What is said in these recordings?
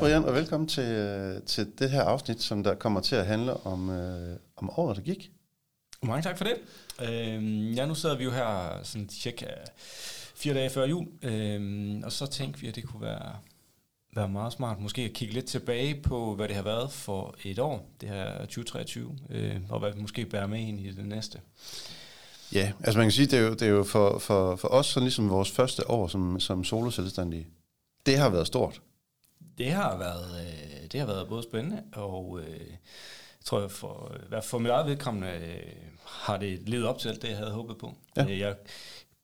Brian, og velkommen til, øh, til det her afsnit, som der kommer til at handle om, øh, om året, der gik. Mange tak for det. Øh, ja, nu sidder vi jo her sådan cirka fire dage før jul, øh, og så tænkte vi, at det kunne være, være meget smart måske at kigge lidt tilbage på, hvad det har været for et år, det her 2023, øh, og hvad vi måske bærer med ind i det næste. Ja, altså man kan sige, det er jo, det er jo for, for, for os sådan ligesom vores første år som, som solo-selvstændige. Det har været stort. Det har været, øh, det har været både spændende, og øh, jeg tror, for, for mit eget vedkommende øh, har det levet op til alt det, jeg havde håbet på. Ja. Øh, jeg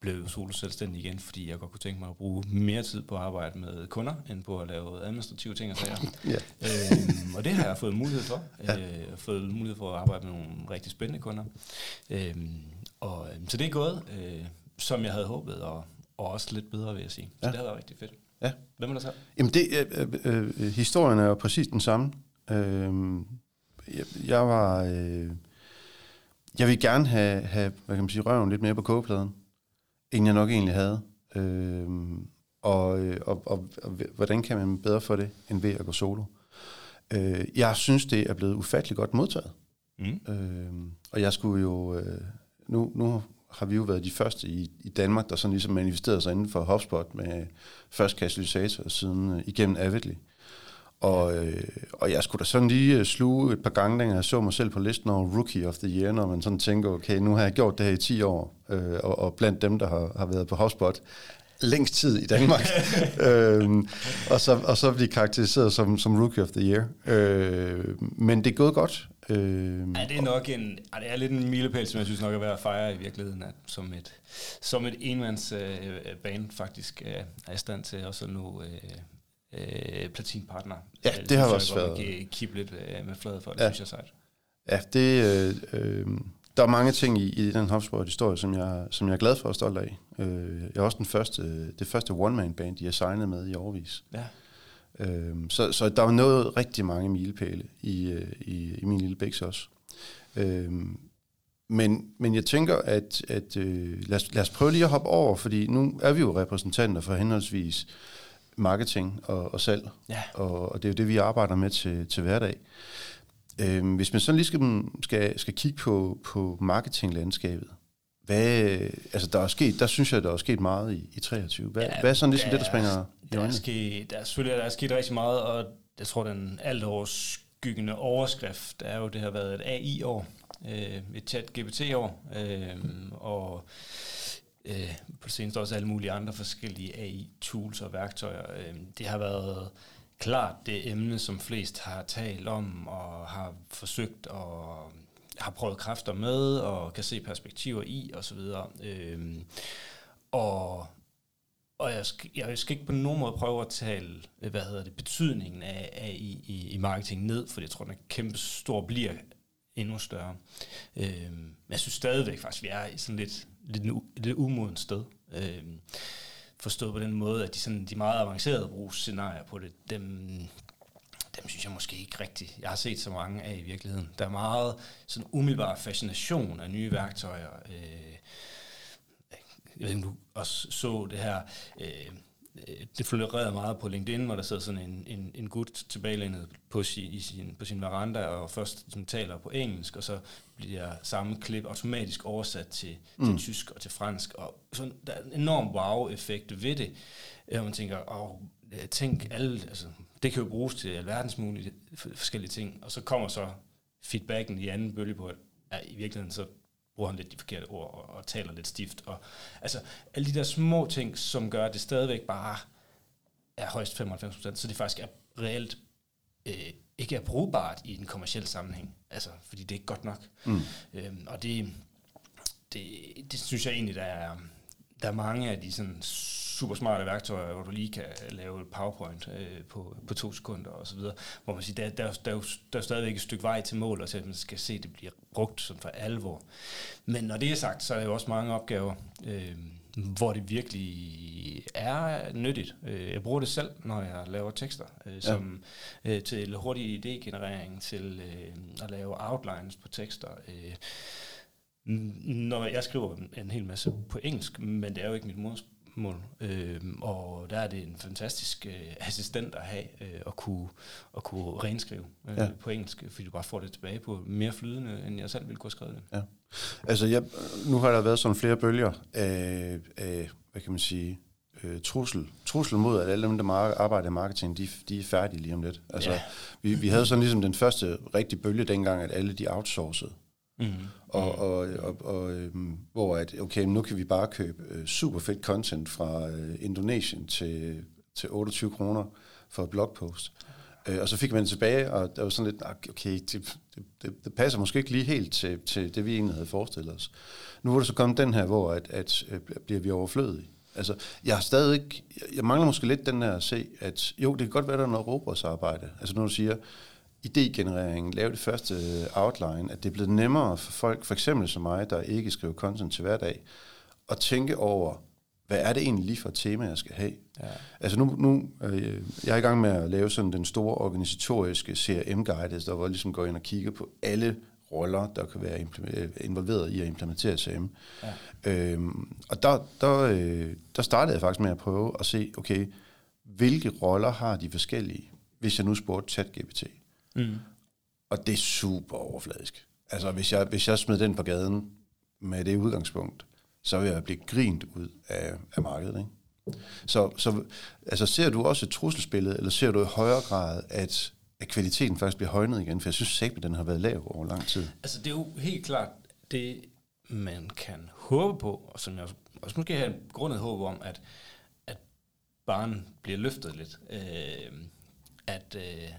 blev solo selvstændig igen, fordi jeg godt kunne tænke mig at bruge mere tid på at arbejde med kunder, end på at lave administrative ting og sager. ja. øhm, og det har jeg fået mulighed for. Ja. Øh, jeg har fået mulighed for at arbejde med nogle rigtig spændende kunder. Øhm, og, øhm, så det er gået, øh, som jeg havde håbet, og, og også lidt bedre, vil jeg sige. Så ja. det har været rigtig fedt. Ja. Hvem er der så? Jamen, det, øh, øh, øh, historien er jo præcis den samme. Øh, jeg, jeg var... Øh, jeg vil gerne have, have hvad kan man sige, røven lidt mere på kogepladen, end jeg nok egentlig havde. Øh, og, og, og, og hvordan kan man bedre for det, end ved at gå solo? Øh, jeg synes, det er blevet ufattelig godt modtaget. Mm. Øh, og jeg skulle jo... Øh, nu, nu har vi jo været de første i, i Danmark, der sådan ligesom manifesterede sig inden for HubSpot med først katalysator og siden uh, igennem Avidly. Og, øh, og jeg skulle da sådan lige uh, sluge et par gange, da jeg så mig selv på listen over Rookie of the Year, når man sådan tænker, okay, nu har jeg gjort det her i 10 år, øh, og, og blandt dem, der har, har været på HubSpot, længst tid i Danmark, øhm, og, så, og så blive karakteriseret som, som Rookie of the Year. Øh, men det er gået godt. Øh, ja, det er nok en, ja, det er lidt en milepæl, som jeg synes nok er værd at fejre i virkeligheden, at som et, som et enmands øh, band faktisk øh, er i stand til også nu øh, øh, platinpartner. Ja, det, det har også været... Kan lidt øh, med fladet for, det ja. synes jeg sejt. Ja, det, øh, øh, der er mange ting i, i den HubSpot-historie, som jeg, som jeg er glad for og stolt af. Øh, jeg er også den første, det første one-man-band, de har signet med i overvis. Ja. Øhm, så, så der var noget rigtig mange milepæle i, øh, i, i min lille bæks også. Øhm, men, men jeg tænker, at, at øh, lad, os, lad os prøve lige at hoppe over, fordi nu er vi jo repræsentanter for henholdsvis marketing og, og salg, ja. og, og det er jo det, vi arbejder med til, til hverdag. Øhm, hvis man sådan lige skal, skal, skal kigge på, på marketinglandskabet, hvad, altså der er sket, der synes jeg, der er sket meget i, i 23. Hvad, ja, hvad er sådan ligesom det, der springer der er, sket, der er selvfølgelig der er sket rigtig meget, og jeg tror, den alt overskyggende overskrift er jo, det har været et AI-år, øh, et chat-GPT-år, øh, og øh, på det seneste også alle mulige andre forskellige AI-tools og værktøjer. Øh, det har været klart det emne, som flest har talt om og har forsøgt at har prøvet kræfter med og kan se perspektiver i osv. Øh, og og jeg skal, jeg skal ikke på nogen måde prøve at tale, øh, hvad hedder det, betydningen af, af i, i, i marketing ned, for jeg tror, den er kæmpe stor bliver endnu større. Øh, men jeg synes stadigvæk faktisk, vi er i sådan lidt, lidt, lidt umodent sted. Øh, forstået på den måde, at de, sådan, de meget avancerede brugsscenarier på det, dem, dem synes jeg måske ikke rigtigt. Jeg har set så mange af i virkeligheden. Der er meget sådan umiddelbar fascination af nye værktøjer. Øh, jeg ved ikke, om du også så det her, øh, det florerede meget på LinkedIn, hvor der sidder sådan en, en, en gut tilbagelænet på sin, i sin, på sin veranda, og først som taler på engelsk, og så bliver samme klip automatisk oversat til, mm. til tysk og til fransk, og sådan, der er en enorm wow-effekt ved det, og man tænker, åh, tænk alle, altså, det kan jo bruges til alverdens mulige forskellige ting, og så kommer så feedbacken i anden bølge på, at ja, i virkeligheden så bruger han lidt de forkerte ord og, og taler lidt stift. Og, altså alle de der små ting, som gør, at det stadigvæk bare er højst 95% så det faktisk er reelt øh, ikke er brugbart i en kommersiel sammenhæng. Altså, fordi det er ikke godt nok. Mm. Øhm, og det, det, det synes jeg egentlig, der er, der er mange af de sådan super smarte værktøjer, hvor du lige kan lave et PowerPoint øh, på, på to sekunder og så videre, hvor man siger, der, der, der, er jo, der er stadigvæk et stykke vej til mål, og til at man skal se, at det bliver brugt sådan for alvor. Men når det er sagt, så er der jo også mange opgaver, øh, hvor det virkelig er nyttigt. Øh, jeg bruger det selv, når jeg laver tekster, øh, som ja. øh, til hurtig idégenerering, til øh, at lave outlines på tekster. Øh, når jeg skriver en hel masse på engelsk, men det er jo ikke mit mål. Øh, og der er det en fantastisk øh, assistent at have, øh, at, kunne, at kunne renskrive øh, ja. på engelsk, fordi du bare får det tilbage på mere flydende, end jeg selv ville kunne have skrevet det. Ja. Altså, jeg, nu har der været sådan flere bølger af, af hvad kan man sige, øh, trussel, trussel mod, at alle dem, der arbejder i marketing, de, de er færdige lige om lidt. Altså, ja. vi, vi havde sådan ligesom den første rigtige bølge dengang, at alle de outsourcede. Mm. Og, og, og, og øhm, hvor at, okay, nu kan vi bare købe øh, super fedt content fra øh, Indonesien til, til 28 kroner for et blogpost. Øh, og så fik man det tilbage, og der var sådan lidt, ah, okay, det, det, det passer måske ikke lige helt til, til det, vi egentlig havde forestillet os. Nu er der så kommet den her, hvor at, at, øh, at bliver vi overflødige. Altså, jeg har stadig ikke, jeg mangler måske lidt den her at se, at jo, det kan godt være, der er noget robotsarbejde. Altså, når du siger, idégenereringen, lave det første outline, at det er blevet nemmere for folk, for eksempel som mig, der ikke skriver content til hverdag, at tænke over, hvad er det egentlig lige for et tema, jeg skal have? Ja. Altså nu, nu øh, jeg er i gang med at lave sådan den store organisatoriske CRM-guide, der hvor ligesom går ind og kigger på alle roller, der kan være involveret i at implementere CRM. Ja. Øhm, og der, der, øh, der startede jeg faktisk med at prøve at se, okay, hvilke roller har de forskellige, hvis jeg nu spurgte ChatGPT. Mm. Og det er super overfladisk. Altså, hvis jeg, hvis jeg smed den på gaden med det udgangspunkt, så vil jeg blive grint ud af, af markedet. Ikke? Så, så altså, ser du også et trusselsbillede, eller ser du i højere grad, at, at kvaliteten faktisk bliver højnet igen? For jeg synes ikke, at den har været lav over lang tid. Altså, det er jo helt klart det, man kan håbe på, og som jeg også måske har grundet håb om, at, at barnet bliver løftet lidt. Øh, at, øh,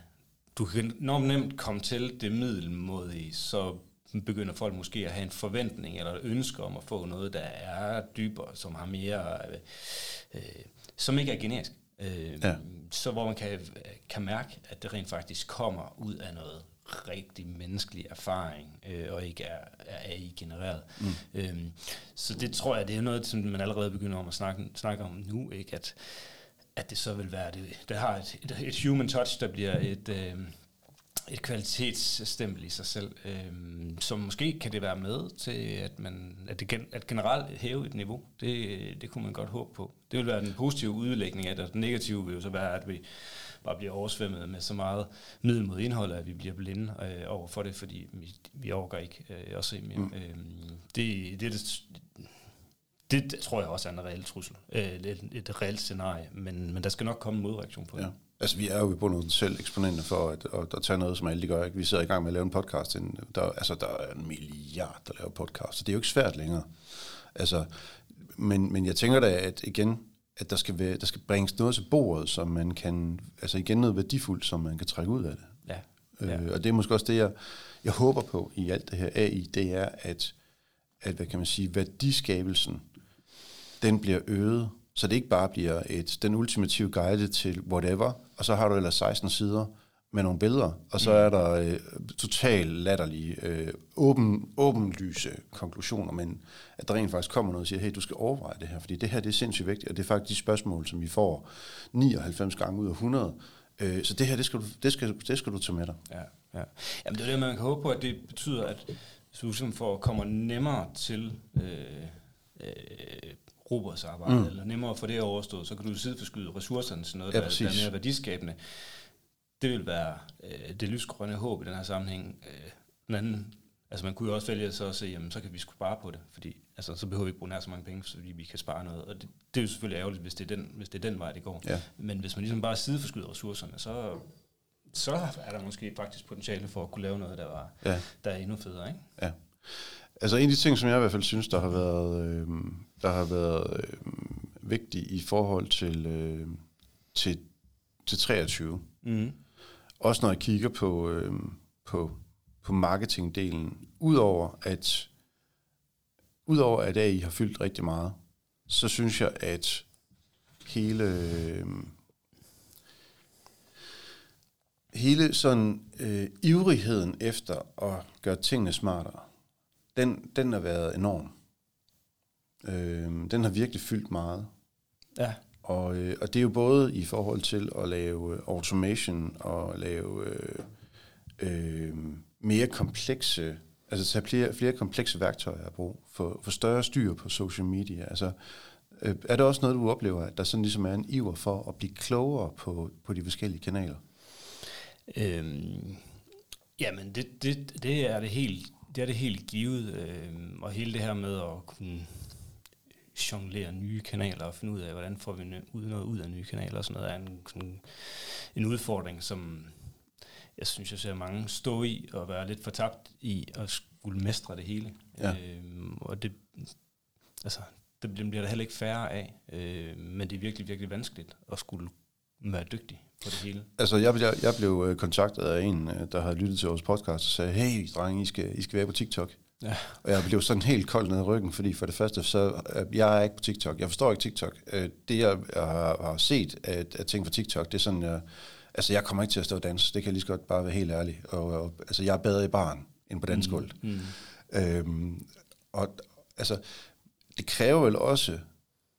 du kan enormt nemt komme til det middelmodige, så begynder folk måske at have en forventning eller et ønske om at få noget, der er dybere, som har mere, øh, øh, som ikke er generisk. Øh, ja. Så hvor man kan, kan mærke, at det rent faktisk kommer ud af noget rigtig menneskelig erfaring, øh, og ikke er, er AI-genereret. Mm. Øhm, så det tror jeg, det er noget, som man allerede begynder om at snakke, snakke om nu, ikke? At, at det så vil være, det, det har et, et, et human touch, der bliver et, øh, et kvalitetsstempel i sig selv, øh, som måske kan det være med til, at man at det gen, at generelt hæve et niveau. Det, det kunne man godt håbe på. Det vil være den positive udlægning af det, og den negative vil jo så være, at vi bare bliver oversvømmet med så meget middel mod indhold, at vi bliver blinde øh, over for det, fordi vi, vi overgår ikke øh, at se mere. Mm. Øh, det, det, det, det, det tror jeg også er en reel trussel, øh, et, et reelt scenarie, men, men der skal nok komme en modreaktion på ja. det. Altså, vi er jo på noget selv eksponenter for at, at, at tage noget, som alle de gør. Ikke? Vi sidder i gang med at lave en podcast. Der, altså, der er en milliard, der laver podcast, så det er jo ikke svært længere. Altså, men, men jeg tænker da, at igen, at der skal, være, der skal bringes noget til bordet, som man kan, altså igen noget værdifuldt, som man kan trække ud af det. Ja. ja. Øh, og det er måske også det, jeg, jeg håber på i alt det her AI, det er, at, at hvad kan man sige, værdiskabelsen, den bliver øget, så det ikke bare bliver et, den ultimative guide til whatever, og så har du ellers 16 sider med nogle billeder, og så mm. er der øh, totalt latterlige, øh, åben, åbenlyse konklusioner, men at der rent faktisk kommer noget og siger, hey, du skal overveje det her, fordi det her det er sindssygt vigtigt, og det er faktisk de spørgsmål, som vi får 99 gange ud af 100. Øh, så det her, det skal, du, det, skal, det skal du tage med dig. Ja, ja. Jamen det er det, man kan håbe på, at det betyder, at du får, kommer nemmere til øh, øh, robotsarbejde, mm. eller nemmere at få det overstået, så kan du sideforskyde ressourcerne til noget, ja, der, der er mere værdiskabende. Det vil være øh, det lysgrønne håb i den her sammenhæng. Øh, men altså man kunne jo også vælge så at sige, jamen så kan vi spare på det, fordi altså, så behøver vi ikke bruge nær så mange penge, fordi vi kan spare noget. Og det, det er jo selvfølgelig ærgerligt, hvis det er den, hvis det er den vej, det går. Ja. Men hvis man ligesom bare sideforskyder ressourcerne, så, så er der måske faktisk potentiale for at kunne lave noget, der, var, ja. der er endnu federe. Ikke? Ja. Altså en af de ting, som jeg i hvert fald synes, der har været, øh, der har været øh, vigtig i forhold til, øh, til, til 23, mm. også når jeg kigger på, øh, på, på marketingdelen, udover at, udover at AI har fyldt rigtig meget, så synes jeg, at hele, øh, hele sådan øh, ivrigheden efter at gøre tingene smartere, den, den har været enorm. Øh, den har virkelig fyldt meget. Ja. Og, øh, og det er jo både i forhold til at lave øh, automation og lave øh, øh, mere komplekse, altså tage flere, flere komplekse værktøjer at bruge, for, for større styr på social media. Altså, Øh, er det også noget, du oplever, at der sådan ligesom er en iver for at blive klogere på, på de forskellige kanaler? Øhm, jamen, det, det, det, er det helt, det er det helt givet. Øhm, og hele det her med at kunne jonglere nye kanaler og finde ud af, hvordan får vi noget ud af nye kanaler og sådan noget, er en, sådan, en udfordring, som jeg synes, jeg ser mange stå i og være lidt fortabt i at skulle mestre det hele. Ja. Øhm, og det, altså, det bliver der heller ikke færre af, øh, men det er virkelig, virkelig vanskeligt at skulle være dygtig på det hele. Altså, jeg, jeg, jeg blev øh, kontaktet af en, øh, der har lyttet til vores podcast og sagde, hey, drenge, I skal, I skal være på TikTok. Ja. Og jeg blev sådan helt kold ned i ryggen, fordi for det første, så jeg er ikke på TikTok. Jeg forstår ikke TikTok. Øh, det, jeg har, har set af, af ting fra TikTok, det er sådan, jeg, altså jeg kommer ikke til at stå og danse. Det kan jeg lige så godt bare være helt ærlig. Og, og, altså, jeg er bedre i barn end på dansgulvet. Mm. Mm. Øhm, og altså, det kræver vel også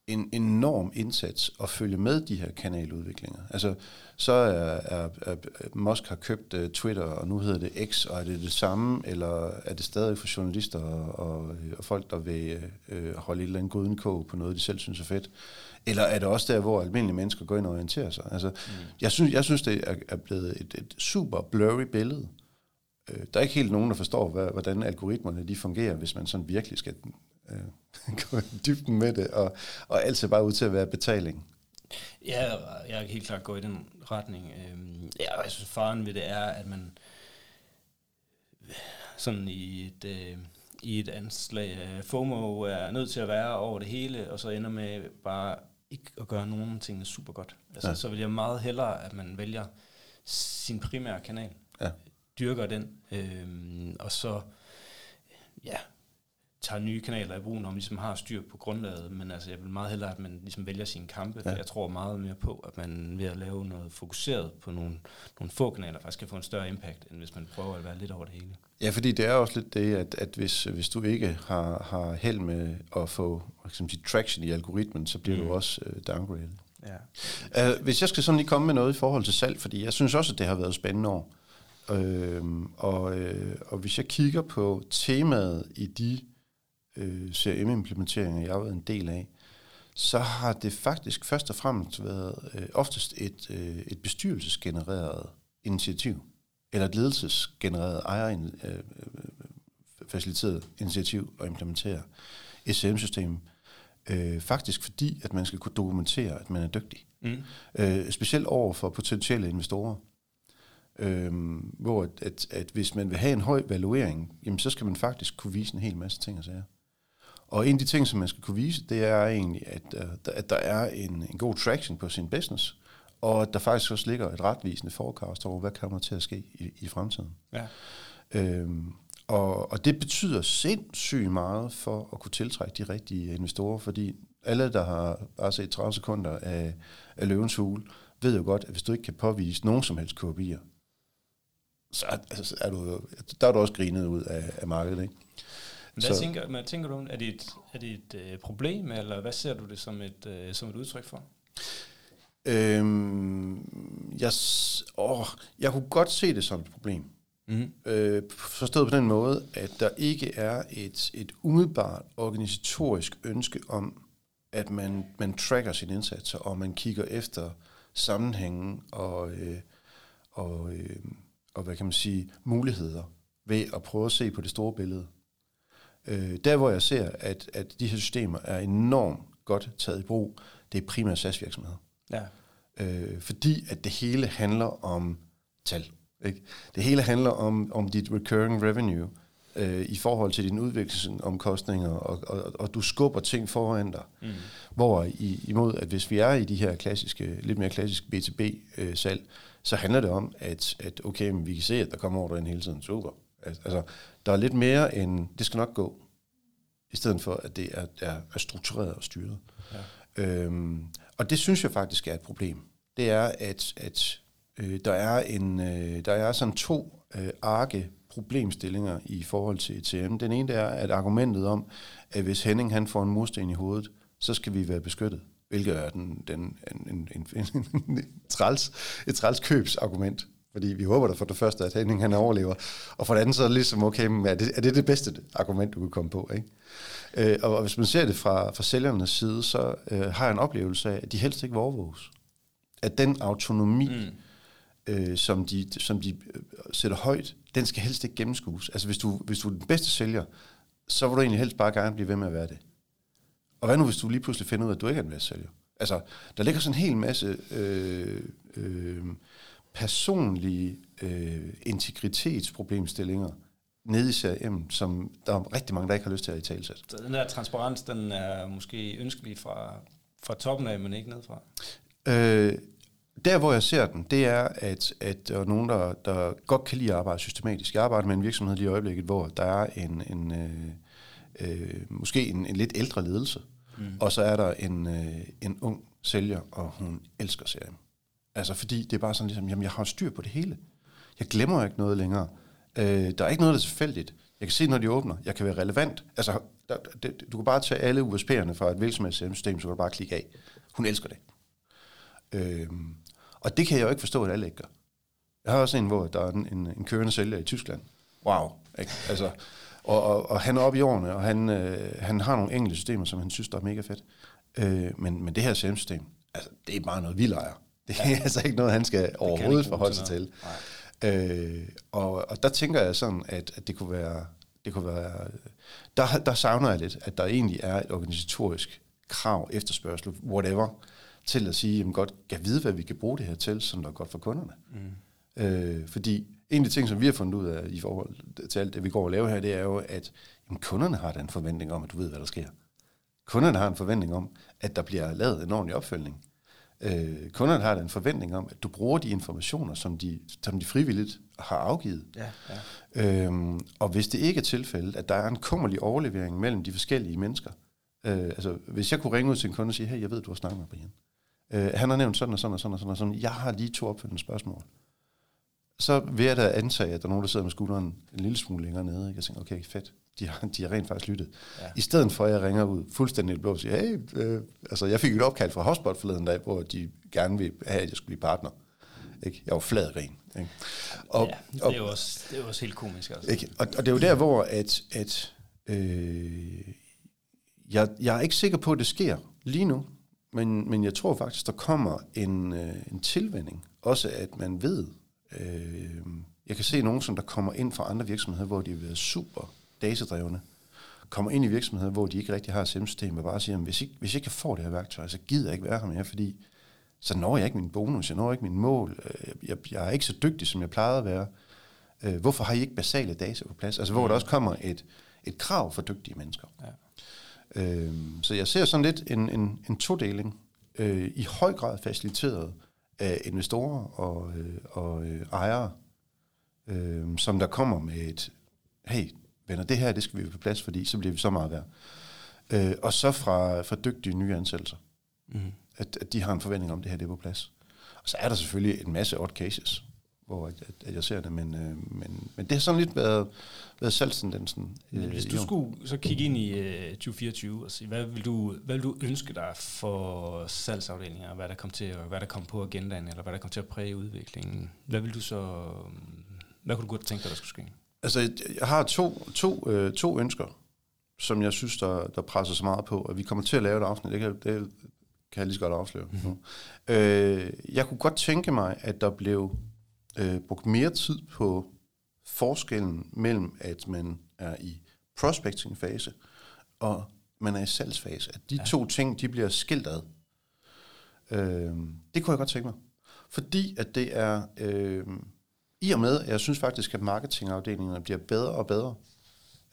en enorm indsats at følge med de her kanaludviklinger. Altså, så er, er, er Musk har købt uh, Twitter, og nu hedder det X, og er det det samme, eller er det stadig for journalister og, og, og folk, der vil uh, holde et eller andet guden kog på noget, de selv synes er fedt? Eller er det også der, hvor almindelige mennesker går ind og orienterer sig? Altså, mm. jeg, synes, jeg synes, det er, er blevet et, et super blurry billede. Uh, der er ikke helt nogen, der forstår, hvad, hvordan algoritmerne de fungerer, hvis man sådan virkelig skal uh, gå i dybden med det, og, og alt ser bare ud til at være betaling. Ja, jeg kan helt klart gå i den retning. Øhm, ja, jeg synes, faren ved det er, at man sådan i et, øh, i et anslag af FOMO er nødt til at være over det hele, og så ender med bare ikke at gøre nogen ting super godt. Altså, ja. Så vil jeg meget hellere, at man vælger sin primære kanal, ja. dyrker den, øhm, og så ja, tager nye kanaler i brug, når man ligesom har styr på grundlaget, men altså jeg vil meget hellere, at man ligesom vælger sine kampe, ja. jeg tror meget mere på, at man ved at lave noget fokuseret på nogle, nogle få kanaler, faktisk kan få en større impact, end hvis man prøver at være lidt over det hele. Ja, fordi det er også lidt det, at, at hvis, hvis du ikke har, har held med at få sige, traction i algoritmen, så bliver mm. du også uh, downgraded. Ja. Uh, hvis jeg skal sådan lige komme med noget i forhold til salg, fordi jeg synes også, at det har været spændende år, uh, og, uh, og hvis jeg kigger på temaet i de øh, CRM-implementeringer, jeg har været en del af, så har det faktisk først og fremmest været øh, oftest et, øh, et bestyrelsesgenereret initiativ, eller et ledelsesgenereret ejer øh, øh, faciliteret initiativ at implementere SCM-system. Øh, faktisk fordi, at man skal kunne dokumentere, at man er dygtig. Mm. Øh, specielt over for potentielle investorer. Øh, hvor at, at, at hvis man vil have en høj valuering, jamen så skal man faktisk kunne vise en hel masse ting og sager. Og en af de ting, som man skal kunne vise, det er egentlig, at, uh, at der er en, en god traction på sin business, og at der faktisk også ligger et retvisende forecast over, hvad kommer til at ske i, i fremtiden. Ja. Øhm, og, og det betyder sindssygt meget for at kunne tiltrække de rigtige investorer, fordi alle, der har bare set 30 sekunder af, af løvens hule, ved jo godt, at hvis du ikke kan påvise nogen som helst KPI'er, så er, altså, er du, der er du også grinet ud af, af markedet. Ikke? Hvad så, tænker, hvad tænker du, er det et, er det et øh, problem, eller hvad ser du det som et, øh, som et udtryk for? Øhm, jeg, åh, jeg kunne godt se det som et problem. Mm-hmm. Øh, forstået på den måde, at der ikke er et, et umiddelbart organisatorisk ønske om, at man, man tracker sine indsatser, og man kigger efter sammenhængen og, øh, og, øh, og hvad kan man sige, muligheder ved at prøve at se på det store billede. Øh, der hvor jeg ser, at, at de her systemer er enormt godt taget i brug, det er primært SaaS-virksomheder. Ja. Øh, fordi at det hele handler om tal. Ikke? Det hele handler om, om dit recurring revenue øh, i forhold til dine udviklingsomkostninger, og, og, og du skubber ting foran dig. Mm. Hvor i, imod, at hvis vi er i de her klassiske, lidt mere klassiske B2B-salg, øh, så handler det om, at, at okay, men vi kan se, at der kommer ordre ind hele tiden. Super. Altså, der er lidt mere end, det skal nok gå, i stedet for, at det er, er, er struktureret og styret. Ja. Øhm, og det synes jeg faktisk er et problem. Det er, at, at øh, der, er en, øh, der er sådan to øh, arke problemstillinger i forhold til ETM. Den ene er, at argumentet om, at hvis Henning han får en mursten i hovedet, så skal vi være beskyttet. Hvilket er den, den, en, en, en, en, en træls, et træls købsargument. Fordi vi håber da for det første, at Henning han overlever, og for det andet så er det ligesom, okay, er det, er det det bedste argument, du kan komme på, ikke? Øh, og hvis man ser det fra, fra sælgernes side, så øh, har jeg en oplevelse af, at de helst ikke vil overvåges. At den autonomi, mm. øh, som, de, som de øh, sætter højt, den skal helst ikke gennemskues. Altså hvis du, hvis du er den bedste sælger, så vil du egentlig helst bare gerne blive ved med at være det. Og hvad nu, hvis du lige pludselig finder ud af, at du ikke er den bedste sælger? Altså, der ligger sådan en hel masse øh, øh, personlige øh, integritetsproblemstillinger nede i CRM, som der er rigtig mange, der ikke har lyst til at i talsæt. Så den der transparens, den er måske ønskelig fra, fra toppen af, men ikke nedfra? Øh, der, hvor jeg ser den, det er, at, at der er nogen, der, der godt kan lide at arbejde systematisk. Jeg arbejder med en virksomhed lige i øjeblikket, hvor der er en, en øh, øh, måske en, en lidt ældre ledelse, mm. og så er der en, øh, en ung sælger, og hun elsker CRM. Altså fordi det er bare sådan ligesom, jamen jeg har styr på det hele. Jeg glemmer ikke noget længere. Øh, der er ikke noget, der er tilfældigt. Jeg kan se, når de åbner. Jeg kan være relevant. Altså, der, det, du kan bare tage alle USP'erne fra et virksomhedssystem, så kan du bare klikke af. Hun elsker det. Øh, og det kan jeg jo ikke forstå, at alle ikke gør. Jeg har også en, hvor der er en, en, en kørende sælger i Tyskland. Wow. Ikke? Altså, og, og, og han er oppe i årene, og han, øh, han har nogle enkelte systemer, som han synes, der er mega fedt. Øh, men, men det her CRM-system, altså, det er bare noget, vi leger. Det er ja. altså ikke noget, han skal overhovedet forholde sig til. Øh, og, og der tænker jeg sådan, at, at det kunne være, det kunne være der, der savner jeg lidt, at der egentlig er et organisatorisk krav, efterspørgsel, whatever, til at sige, jamen godt, kan vide, hvad vi kan bruge det her til, som der er godt for kunderne. Mm. Øh, fordi en af de ting, som vi har fundet ud af i forhold til alt det, vi går og laver her, det er jo, at jamen, kunderne har den forventning om, at du ved, hvad der sker. Kunderne har en forventning om, at der bliver lavet en ordentlig opfølgning. Øh, kunderne har en forventning om, at du bruger de informationer, som de, som de frivilligt har afgivet. Ja, ja. Øhm, og hvis det ikke er tilfældet, at der er en kummerlig overlevering mellem de forskellige mennesker, øh, altså hvis jeg kunne ringe ud til en kunde og sige, hey, jeg ved, du har snakket med Brian. Øh, han har nævnt sådan og sådan og sådan og sådan, og sådan. jeg har lige to opfølgende spørgsmål. Så vil jeg da antage, at der er nogen, der sidder med skulderen en lille smule længere nede. Ikke? Jeg tænker, okay, fedt de har, de har rent faktisk lyttet. Ja. I stedet for, at jeg ringer ud fuldstændig blå og siger, hey, øh, altså jeg fik et opkald fra Hotspot forleden dag, hvor de gerne vil have, at jeg skulle blive partner. Ikke? Jeg var flad ren. Ikke? Og, ja, det er, jo også, det er også helt komisk. Altså. Ikke? Og, og det er jo der, hvor at, at øh, jeg, jeg er ikke sikker på, at det sker lige nu, men, men jeg tror faktisk, der kommer en, øh, en tilvænding. Også at man ved, øh, jeg kan se nogen, som der kommer ind fra andre virksomheder, hvor de har været super datadrevne, kommer ind i virksomheder, hvor de ikke rigtig har et system og bare siger, hvis ikke, hvis ikke jeg får det her værktøj, så gider jeg ikke være her mere, fordi så når jeg ikke min bonus, jeg når ikke min mål, øh, jeg, jeg er ikke så dygtig, som jeg plejede at være. Øh, hvorfor har I ikke basale data på plads? Altså hvor der også kommer et, et krav for dygtige mennesker. Ja. Øhm, så jeg ser sådan lidt en, en, en todeling, øh, i høj grad faciliteret af investorer og, øh, og øh, ejere, øh, som der kommer med et, hey, venner, det her, det skal vi på plads, fordi så bliver vi så meget værd. Øh, og så fra, fra dygtige nye ansættelser. Mm. At, at de har en forventning om, at det her det er på plads. Og så er der selvfølgelig en masse odd cases, hvor at, at, jeg ser det, men, øh, men, men det har sådan lidt været, været salgstendensen. Øh, Hvis du skulle så kigge ind i øh, 2024 og sige, hvad vil, du, hvad vil du ønske dig for salgsafdelinger, hvad der kom til, hvad der kom på agendaen, eller hvad der kom til at præge udviklingen? Hvad vil du så, hvad kunne du godt tænke dig, der skulle ske? Altså, jeg har to, to, øh, to ønsker, som jeg synes, der, der presser så meget på, og vi kommer til at lave et afsnit. Det kan, det kan jeg lige så godt afsløre. Mm-hmm. Øh, jeg kunne godt tænke mig, at der blev øh, brugt mere tid på forskellen mellem, at man er i prospecting-fase, og man er i salgsfase. At de ja. to ting, de bliver skilt ad. Øh, det kunne jeg godt tænke mig. Fordi at det er... Øh, i og med, at jeg synes faktisk, at marketingafdelingerne bliver bedre og bedre.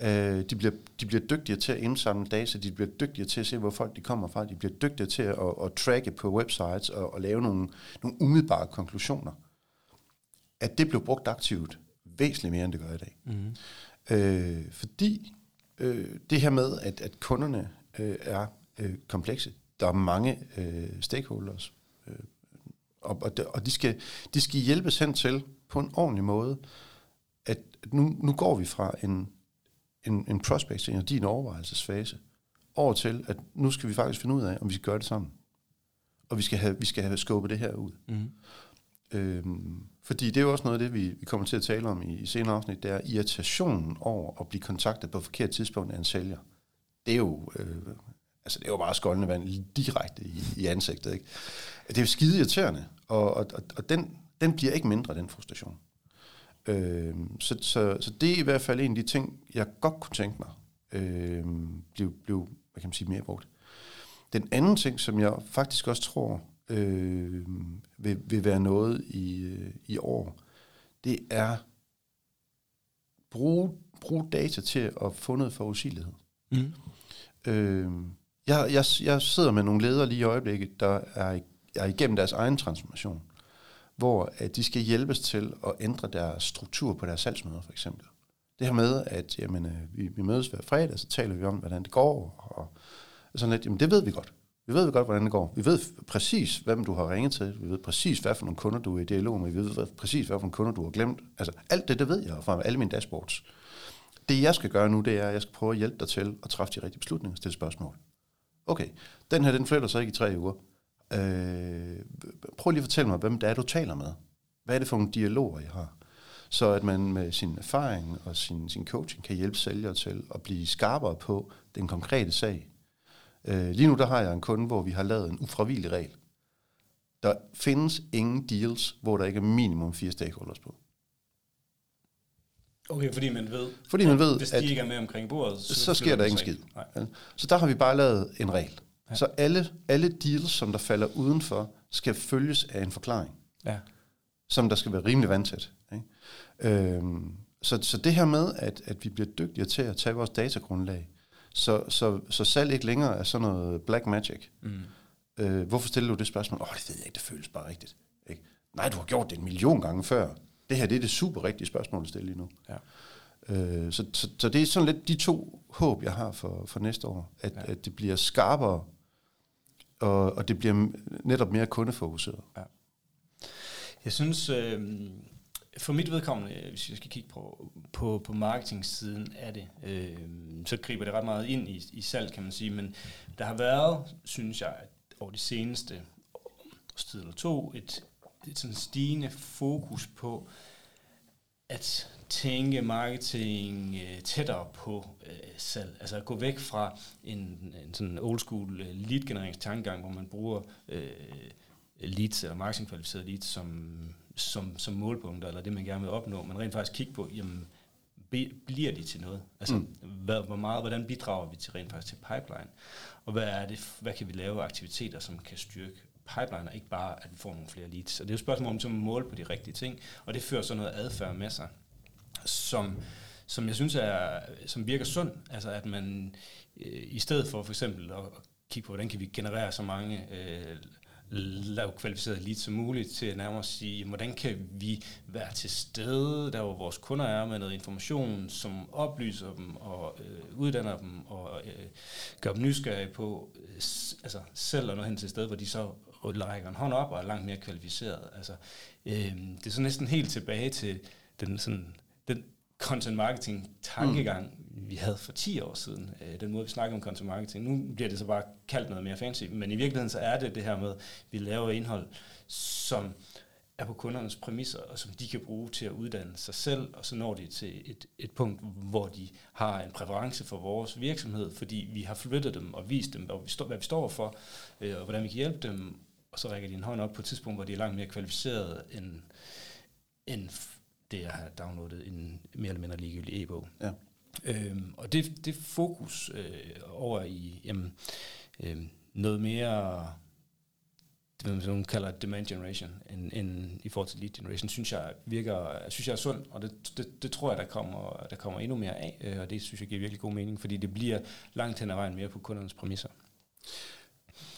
Øh, de, bliver, de bliver dygtigere til at indsamle data, de bliver dygtigere til at se, hvor folk de kommer fra, de bliver dygtigere til at, at, at tracke på websites og, og lave nogle, nogle umiddelbare konklusioner. At det blev brugt aktivt væsentligt mere, end det gør i dag. Mm. Øh, fordi øh, det her med, at, at kunderne øh, er øh, komplekse, der er mange øh, stakeholders, øh, og, og, de, og de, skal, de skal hjælpes hen til på en ordentlig måde, at nu, nu går vi fra en, en, en prospecting og din overvejelsesfase over til, at nu skal vi faktisk finde ud af, om vi skal gøre det sammen. Og vi skal have, vi skal have skubbet det her ud. Mm. Øhm, fordi det er jo også noget af det, vi, vi kommer til at tale om i, i senere afsnit, det er irritationen over at blive kontaktet på forkert tidspunkt af en sælger. Det er jo, øh, altså det er jo bare skoldende vand direkte i, i ansigtet. Ikke? Det er jo skide irriterende, og, og, og den, den bliver ikke mindre, den frustration. Øh, så, så, så det er i hvert fald en af de ting, jeg godt kunne tænke mig, øh, blev, blev hvad kan man sige, mere brugt. Den anden ting, som jeg faktisk også tror øh, vil, vil være noget i, øh, i år, det er bruge, bruge data til at få noget forudsigelighed. Mm. Øh, jeg, jeg, jeg sidder med nogle ledere lige i øjeblikket, der er, er igennem deres egen transformation, hvor at de skal hjælpes til at ændre deres struktur på deres salgsmøder, for eksempel. Det her med, at jamen, øh, vi, vi mødes hver fredag, så taler vi om, hvordan det går, og sådan lidt, jamen det ved vi godt. Vi ved godt, hvordan det går. Vi ved præcis, hvem du har ringet til. Vi ved præcis, hvad for nogle kunder, du er i dialog med. Vi ved præcis, hvad for nogle kunder, du har glemt. Altså, alt det, det ved jeg fra alle mine dashboards. Det, jeg skal gøre nu, det er, at jeg skal prøve at hjælpe dig til at træffe de rigtige beslutninger og stille spørgsmål. Okay, den her, den flytter sig ikke i tre uger. Øh, prøv lige at fortælle mig, hvem det er, du taler med. Hvad er det for nogle dialoger, I har? Så at man med sin erfaring og sin, sin coaching kan hjælpe sælgere til at blive skarpere på den konkrete sag, Øh, lige nu der har jeg en kunde, hvor vi har lavet en ufravigelig regel. Der findes ingen deals, hvor der ikke er minimum fire stakeholders på. Okay, fordi man ved, fordi man ved hvis de at, ikke er med omkring bordet, så, så sker der ingen skid. Nej. Så der har vi bare lavet en regel. Ja. Så alle, alle deals, som der falder udenfor, skal følges af en forklaring. Ja. Som der skal være rimelig vandtæt. Ikke? Øhm, så, så det her med, at, at vi bliver dygtigere til at tage vores datagrundlag, så, så, så salg ikke længere er sådan noget black magic. Mm. Øh, hvorfor stiller du det spørgsmål? Åh, oh, det ved jeg ikke, det føles bare rigtigt. Ikke? Nej, du har gjort det en million gange før. Det her det er det super rigtige spørgsmål at stille lige nu. Ja. Øh, så, så, så det er sådan lidt de to håb, jeg har for, for næste år. At, ja. at det bliver skarpere, og, og det bliver netop mere kundefokuseret. Ja. Jeg synes, øh, for mit vedkommende, øh, hvis jeg skal kigge på, på, på marketing-siden af det, øh, så griber det ret meget ind i, i salg, kan man sige. Men der har været, synes jeg, over de seneste års eller to, et, et sådan stigende fokus på at tænke marketing øh, tættere på øh, salg. Altså at gå væk fra en, en sådan old school øh, lead-genereringstankegang, hvor man bruger øh, leads eller marketingkvalificerede leads som som, som målpunkter, eller det man gerne vil opnå, men rent faktisk kigge på, jamen, bliver de til noget? Altså, mm. hvad, hvor meget, hvordan bidrager vi til rent faktisk til pipeline? Og hvad, er det, hvad kan vi lave aktiviteter, som kan styrke pipeline, og ikke bare, at vi får nogle flere leads? Og det er jo et spørgsmål om at måle på de rigtige ting, og det fører så noget adfærd med sig, som, som jeg synes er, som virker sund, altså at man øh, i stedet for for eksempel at kigge på, hvordan kan vi generere så mange øh, lave kvalificeret lead som muligt til at nærmere sige, hvordan kan vi være til stede, der hvor vores kunder er, med noget information, som oplyser dem og øh, uddanner dem og øh, gør dem nysgerrige på øh, altså selv og nå hen til sted, hvor de så rækker en hånd op og er langt mere kvalificeret. Altså, øh, det er så næsten helt tilbage til den, sådan, den content marketing tankegang, mm vi havde for 10 år siden, øh, den måde, vi snakker om content marketing. Nu bliver det så bare kaldt noget mere fancy, men i virkeligheden så er det det her med, at vi laver indhold, som er på kundernes præmisser, og som de kan bruge til at uddanne sig selv, og så når de til et, et punkt, hvor de har en præference for vores virksomhed, fordi vi har flyttet dem og vist dem, hvad vi, stå, hvad vi står for, øh, og hvordan vi kan hjælpe dem, og så rækker de en hånd op på et tidspunkt, hvor de er langt mere kvalificerede end, end det at have downloadet en mere eller mindre ligegyldig e-bog. Ja. Øhm, og det, det fokus øh, over i jamen, øh, noget mere, det man kalder demand generation, end, end i forhold til lead generation, synes jeg virker, synes jeg er sund, og det, det, det tror jeg, der kommer, der kommer endnu mere af, øh, og det synes jeg giver virkelig god mening, fordi det bliver langt hen ad vejen mere på kundernes præmisser.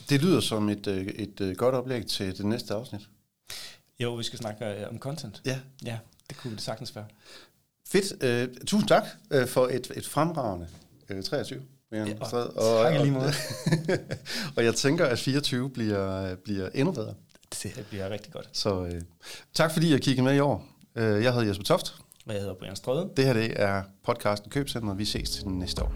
Det lyder som et, øh, et, øh, godt oplæg til det næste afsnit. Jo, vi skal snakke om content. Ja. Ja, det kunne det sagtens være. Fedt. Uh, tusind tak uh, for et, et fremragende uh, 23. Ja, og, og, tak lige måde. og jeg tænker, at 24 bliver, bliver endnu bedre. Det bliver rigtig godt. Så uh, tak fordi jeg kiggede med i år. Uh, jeg hedder Jesper Toft. Og jeg hedder Brian Strøde. Det her det er podcasten Købcenter. Vi ses til næste år.